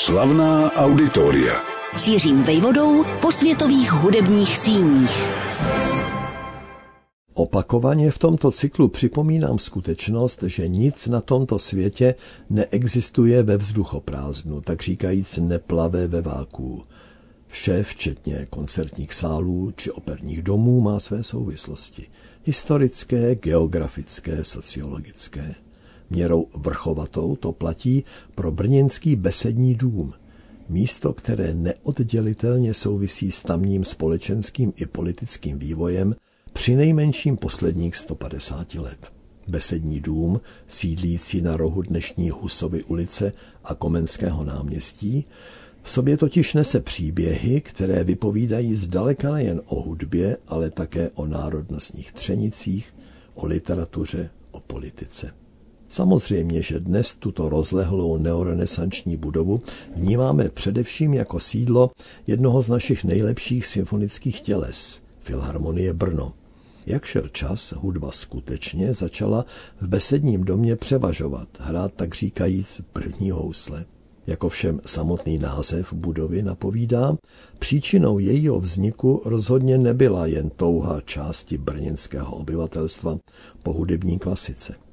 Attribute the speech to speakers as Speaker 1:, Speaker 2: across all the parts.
Speaker 1: Slavná auditoria.
Speaker 2: Cířím vejvodou po světových hudebních síních.
Speaker 3: Opakovaně v tomto cyklu připomínám skutečnost, že nic na tomto světě neexistuje ve vzduchoprázdnu, tak říkajíc neplavé ve váku. Vše, včetně koncertních sálů či operních domů, má své souvislosti. Historické, geografické, sociologické. Měrou vrchovatou to platí pro brněnský besední dům. Místo, které neoddělitelně souvisí s tamním společenským i politickým vývojem při nejmenším posledních 150 let. Besední dům, sídlící na rohu dnešní Husovy ulice a Komenského náměstí, v sobě totiž nese příběhy, které vypovídají zdaleka nejen o hudbě, ale také o národnostních třenicích, o literatuře, o politice. Samozřejmě, že dnes tuto rozlehlou neorenesanční budovu vnímáme především jako sídlo jednoho z našich nejlepších symfonických těles, Filharmonie Brno. Jak šel čas, hudba skutečně začala v besedním domě převažovat, hrát tak říkajíc první housle. Jako všem samotný název budovy napovídá, příčinou jejího vzniku rozhodně nebyla jen touha části brněnského obyvatelstva po hudební klasice.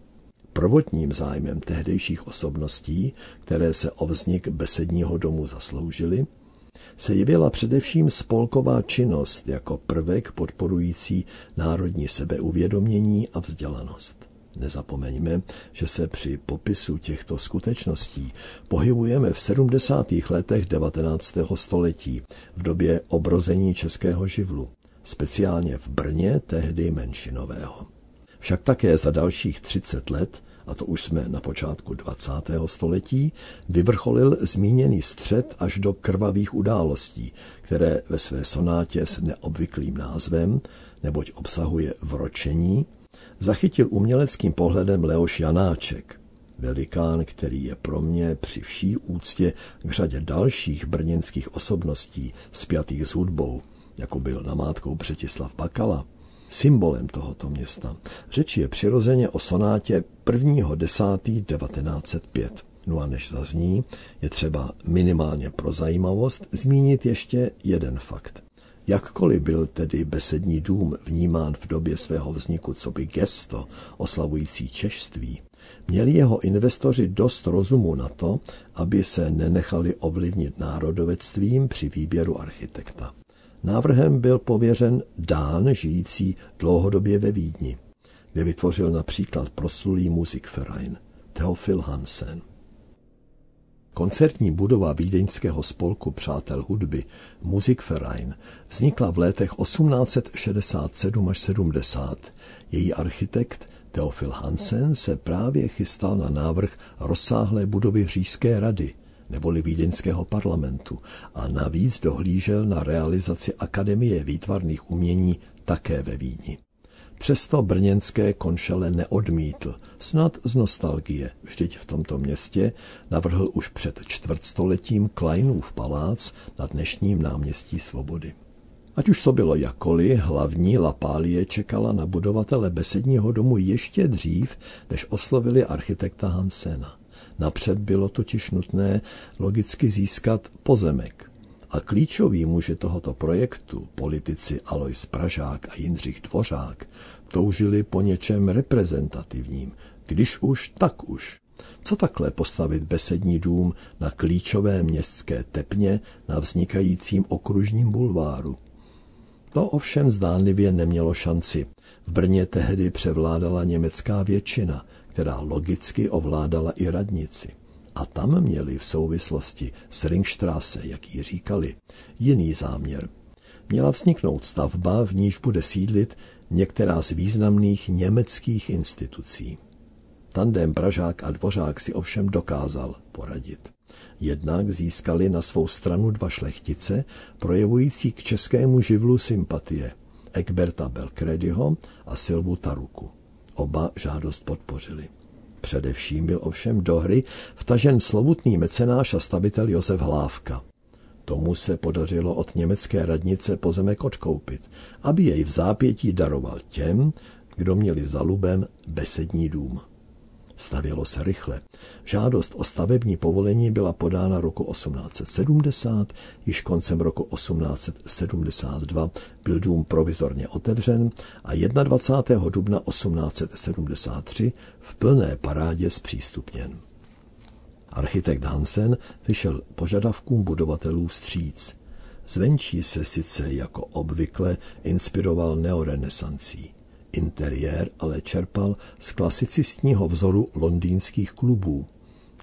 Speaker 3: Prvotním zájmem tehdejších osobností, které se o vznik besedního domu zasloužily, se jevila především spolková činnost jako prvek podporující národní sebeuvědomění a vzdělanost. Nezapomeňme, že se při popisu těchto skutečností pohybujeme v 70. letech 19. století, v době obrození českého živlu, speciálně v Brně, tehdy menšinového. Však také za dalších 30 let a to už jsme na počátku 20. století, vyvrcholil zmíněný střed až do krvavých událostí, které ve své sonátě s neobvyklým názvem, neboť obsahuje vročení, zachytil uměleckým pohledem Leoš Janáček, velikán, který je pro mě při vší úctě k řadě dalších brněnských osobností spjatých s hudbou, jako byl namátkou Břetislav Bakala, symbolem tohoto města. Řeč je přirozeně o sonátě 1.10.1905. No a než zazní, je třeba minimálně pro zajímavost zmínit ještě jeden fakt. Jakkoliv byl tedy besední dům vnímán v době svého vzniku co by gesto oslavující češství, měli jeho investoři dost rozumu na to, aby se nenechali ovlivnit národovectvím při výběru architekta. Návrhem byl pověřen Dán, žijící dlouhodobě ve Vídni, kde vytvořil například proslulý Musikverein Theophil Hansen. Koncertní budova vídeňského spolku Přátel hudby Musikverein vznikla v letech 1867 až 70. Její architekt Theophil Hansen se právě chystal na návrh rozsáhlé budovy Říšské rady – neboli vídeňského parlamentu a navíc dohlížel na realizaci Akademie výtvarných umění také ve Vídni. Přesto brněnské konšele neodmítl, snad z nostalgie. Vždyť v tomto městě navrhl už před čtvrtstoletím Kleinův palác na dnešním náměstí Svobody. Ať už to bylo jakoli, hlavní Lapálie čekala na budovatele besedního domu ještě dřív, než oslovili architekta Hansena. Napřed bylo totiž nutné logicky získat pozemek. A klíčoví muži tohoto projektu, politici Alois Pražák a Jindřich Dvořák, toužili po něčem reprezentativním, když už, tak už. Co takhle postavit besední dům na klíčové městské tepně na vznikajícím okružním bulváru? To ovšem zdánlivě nemělo šanci. V Brně tehdy převládala německá většina, která logicky ovládala i radnici. A tam měli v souvislosti s Ringstrasse, jak ji říkali, jiný záměr. Měla vzniknout stavba, v níž bude sídlit některá z významných německých institucí. Tandem Pražák a Dvořák si ovšem dokázal poradit. Jednak získali na svou stranu dva šlechtice, projevující k českému živlu sympatie, Egberta Belcrediho a Silvu Taruku. Oba žádost podpořili. Především byl ovšem do hry vtažen slovutný mecenáš a stavitel Josef Hlávka. Tomu se podařilo od německé radnice pozemek odkoupit, aby jej v zápětí daroval těm, kdo měli za lubem besední dům. Stavělo se rychle. Žádost o stavební povolení byla podána roku 1870, již koncem roku 1872 byl dům provizorně otevřen a 21. dubna 1873 v plné parádě zpřístupněn. Architekt Hansen vyšel požadavkům budovatelů vstříc. Zvenčí se sice jako obvykle inspiroval neorenesancí. Interiér ale čerpal z klasicistního vzoru londýnských klubů.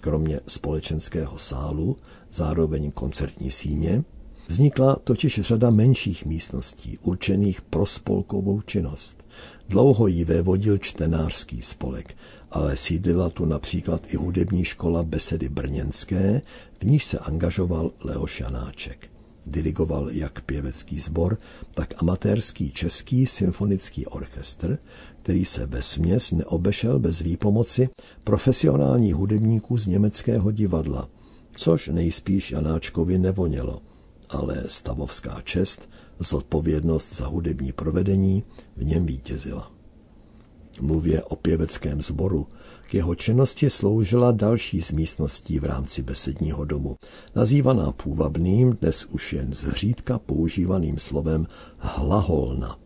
Speaker 3: Kromě společenského sálu, zároveň koncertní síně, vznikla totiž řada menších místností určených pro spolkovou činnost. Dlouho jí vévodil čtenářský spolek, ale sídlila tu například i hudební škola Besedy Brněnské, v níž se angažoval Leoš Janáček. Dirigoval jak pěvecký sbor, tak amatérský český symfonický orchestr, který se ve směs neobešel bez výpomoci profesionálních hudebníků z německého divadla, což nejspíš Janáčkovi nevonělo, ale stavovská čest, zodpovědnost za hudební provedení v něm vítězila. Mluvě o pěveckém sboru, k jeho činnosti sloužila další z místností v rámci besedního domu, nazývaná půvabným, dnes už jen zřídka používaným slovem hlaholna.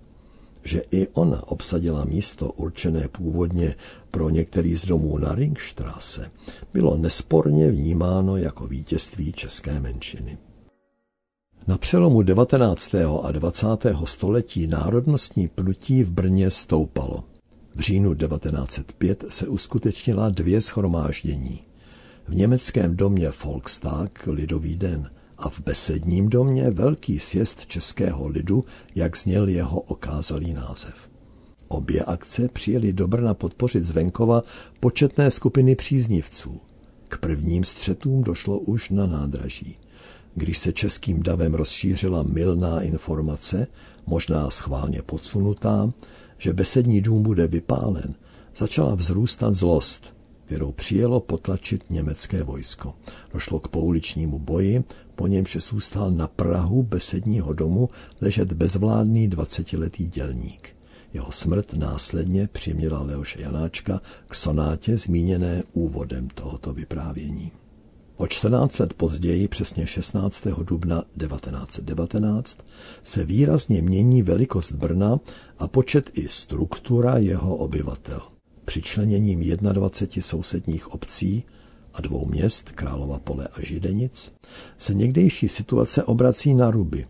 Speaker 3: Že i ona obsadila místo určené původně pro některý z domů na Ringstrasse, bylo nesporně vnímáno jako vítězství české menšiny. Na přelomu 19. a 20. století národnostní pnutí v Brně stoupalo. V říjnu 1905 se uskutečnila dvě schromáždění. V německém domě Volkstag, Lidový den, a v besedním domě Velký sjezd českého lidu, jak zněl jeho okázalý název. Obě akce přijeli do Brna podpořit z venkova početné skupiny příznivců. K prvním střetům došlo už na nádraží. Když se českým davem rozšířila milná informace, možná schválně podsunutá, že besední dům bude vypálen, začala vzrůstat zlost, kterou přijelo potlačit německé vojsko. Došlo k pouličnímu boji, po němž zůstal na Prahu besedního domu ležet bezvládný dvacetiletý dělník. Jeho smrt následně přiměla Leoše Janáčka k sonátě zmíněné úvodem tohoto vyprávění. O 14 let později, přesně 16. dubna 1919, se výrazně mění velikost Brna a počet i struktura jeho obyvatel. Přičleněním 21 sousedních obcí a dvou měst, Králova pole a Židenic, se někdejší situace obrací na ruby.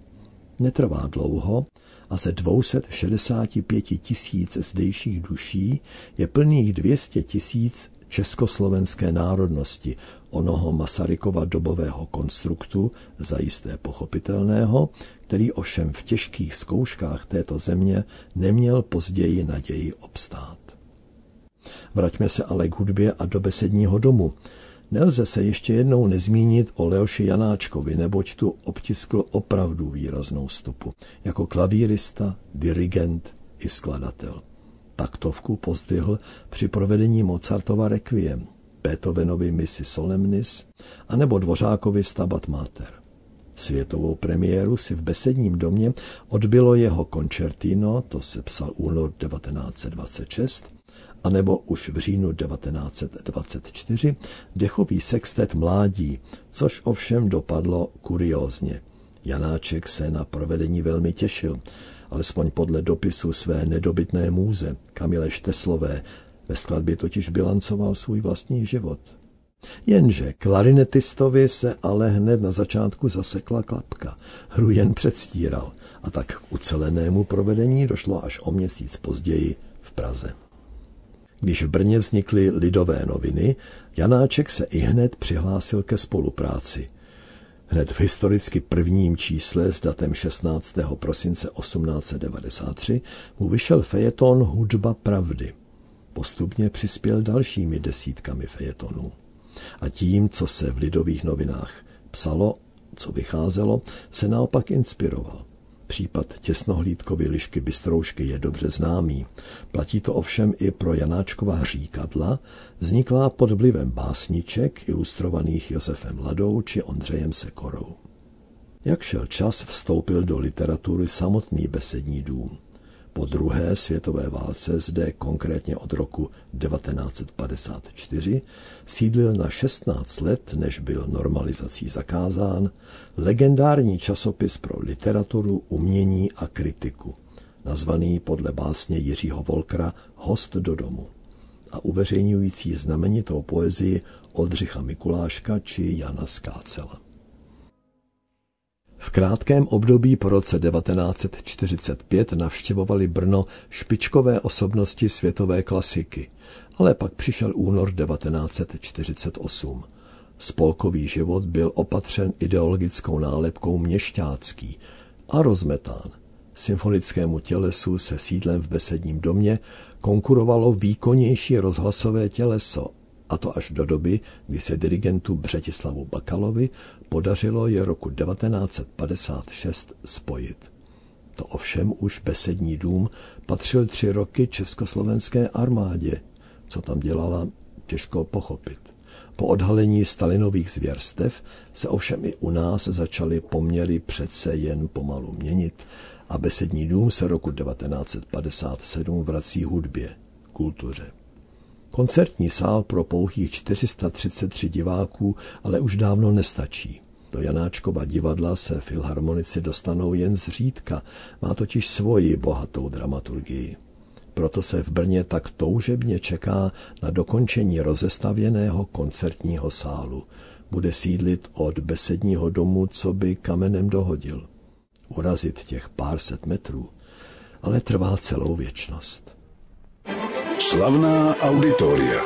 Speaker 3: Netrvá dlouho a ze 265 tisíc zdejších duší je plných 200 tisíc československé národnosti, onoho Masarykova dobového konstruktu, zajisté pochopitelného, který ovšem v těžkých zkouškách této země neměl později naději obstát. Vraťme se ale k hudbě a do besedního domu. Nelze se ještě jednou nezmínit o Leoši Janáčkovi, neboť tu obtiskl opravdu výraznou stopu. Jako klavírista, dirigent i skladatel. Taktovku pozdvihl při provedení Mozartova Requiem, Beethovenovi Misi Solemnis a nebo Dvořákovi Stabat Mater. Světovou premiéru si v besedním domě odbylo jeho koncertino, to se psal únor 1926, anebo už v říjnu 1924 dechový sextet mládí, což ovšem dopadlo kuriózně. Janáček se na provedení velmi těšil, alespoň podle dopisu své nedobytné můze Kamile Šteslové, ve skladbě totiž bilancoval svůj vlastní život. Jenže klarinetistovi se ale hned na začátku zasekla klapka. Hru jen předstíral a tak k ucelenému provedení došlo až o měsíc později v Praze. Když v Brně vznikly lidové noviny, Janáček se i hned přihlásil ke spolupráci. Hned v historicky prvním čísle s datem 16. prosince 1893 mu vyšel fejeton Hudba pravdy. Postupně přispěl dalšími desítkami fejetonů. A tím, co se v lidových novinách psalo, co vycházelo, se naopak inspiroval. Případ těsnohlídkovy lišky Bystroušky je dobře známý. Platí to ovšem i pro Janáčkova říkadla, vzniklá pod vlivem básniček ilustrovaných Josefem Ladou či Ondřejem Sekorou. Jak šel čas, vstoupil do literatury samotný besední dům. Po druhé světové válce zde, konkrétně od roku 1954, sídlil na 16 let, než byl normalizací zakázán, legendární časopis pro literaturu, umění a kritiku, nazvaný podle básně Jiřího Volkra Host do domu a uveřejňující znamenitou poezii Oldřicha Mikuláška či Jana Skácela. V krátkém období po roce 1945 navštěvovali Brno špičkové osobnosti světové klasiky, ale pak přišel únor 1948. Spolkový život byl opatřen ideologickou nálepkou měšťácký a rozmetán. Symfonickému tělesu se sídlem v besedním domě konkurovalo výkonnější rozhlasové těleso a to až do doby, kdy se dirigentu Břetislavu Bakalovi podařilo je roku 1956 spojit. To ovšem už besední dům patřil tři roky československé armádě. Co tam dělala, těžko pochopit. Po odhalení Stalinových zvěrstev se ovšem i u nás začaly poměry přece jen pomalu měnit a besední dům se roku 1957 vrací hudbě, kultuře. Koncertní sál pro pouhých 433 diváků ale už dávno nestačí. Do Janáčkova divadla se filharmonici dostanou jen zřídka, má totiž svoji bohatou dramaturgii. Proto se v Brně tak toužebně čeká na dokončení rozestavěného koncertního sálu. Bude sídlit od besedního domu, co by kamenem dohodil. Urazit těch pár set metrů, ale trvá celou věčnost.
Speaker 1: Slavná auditoria.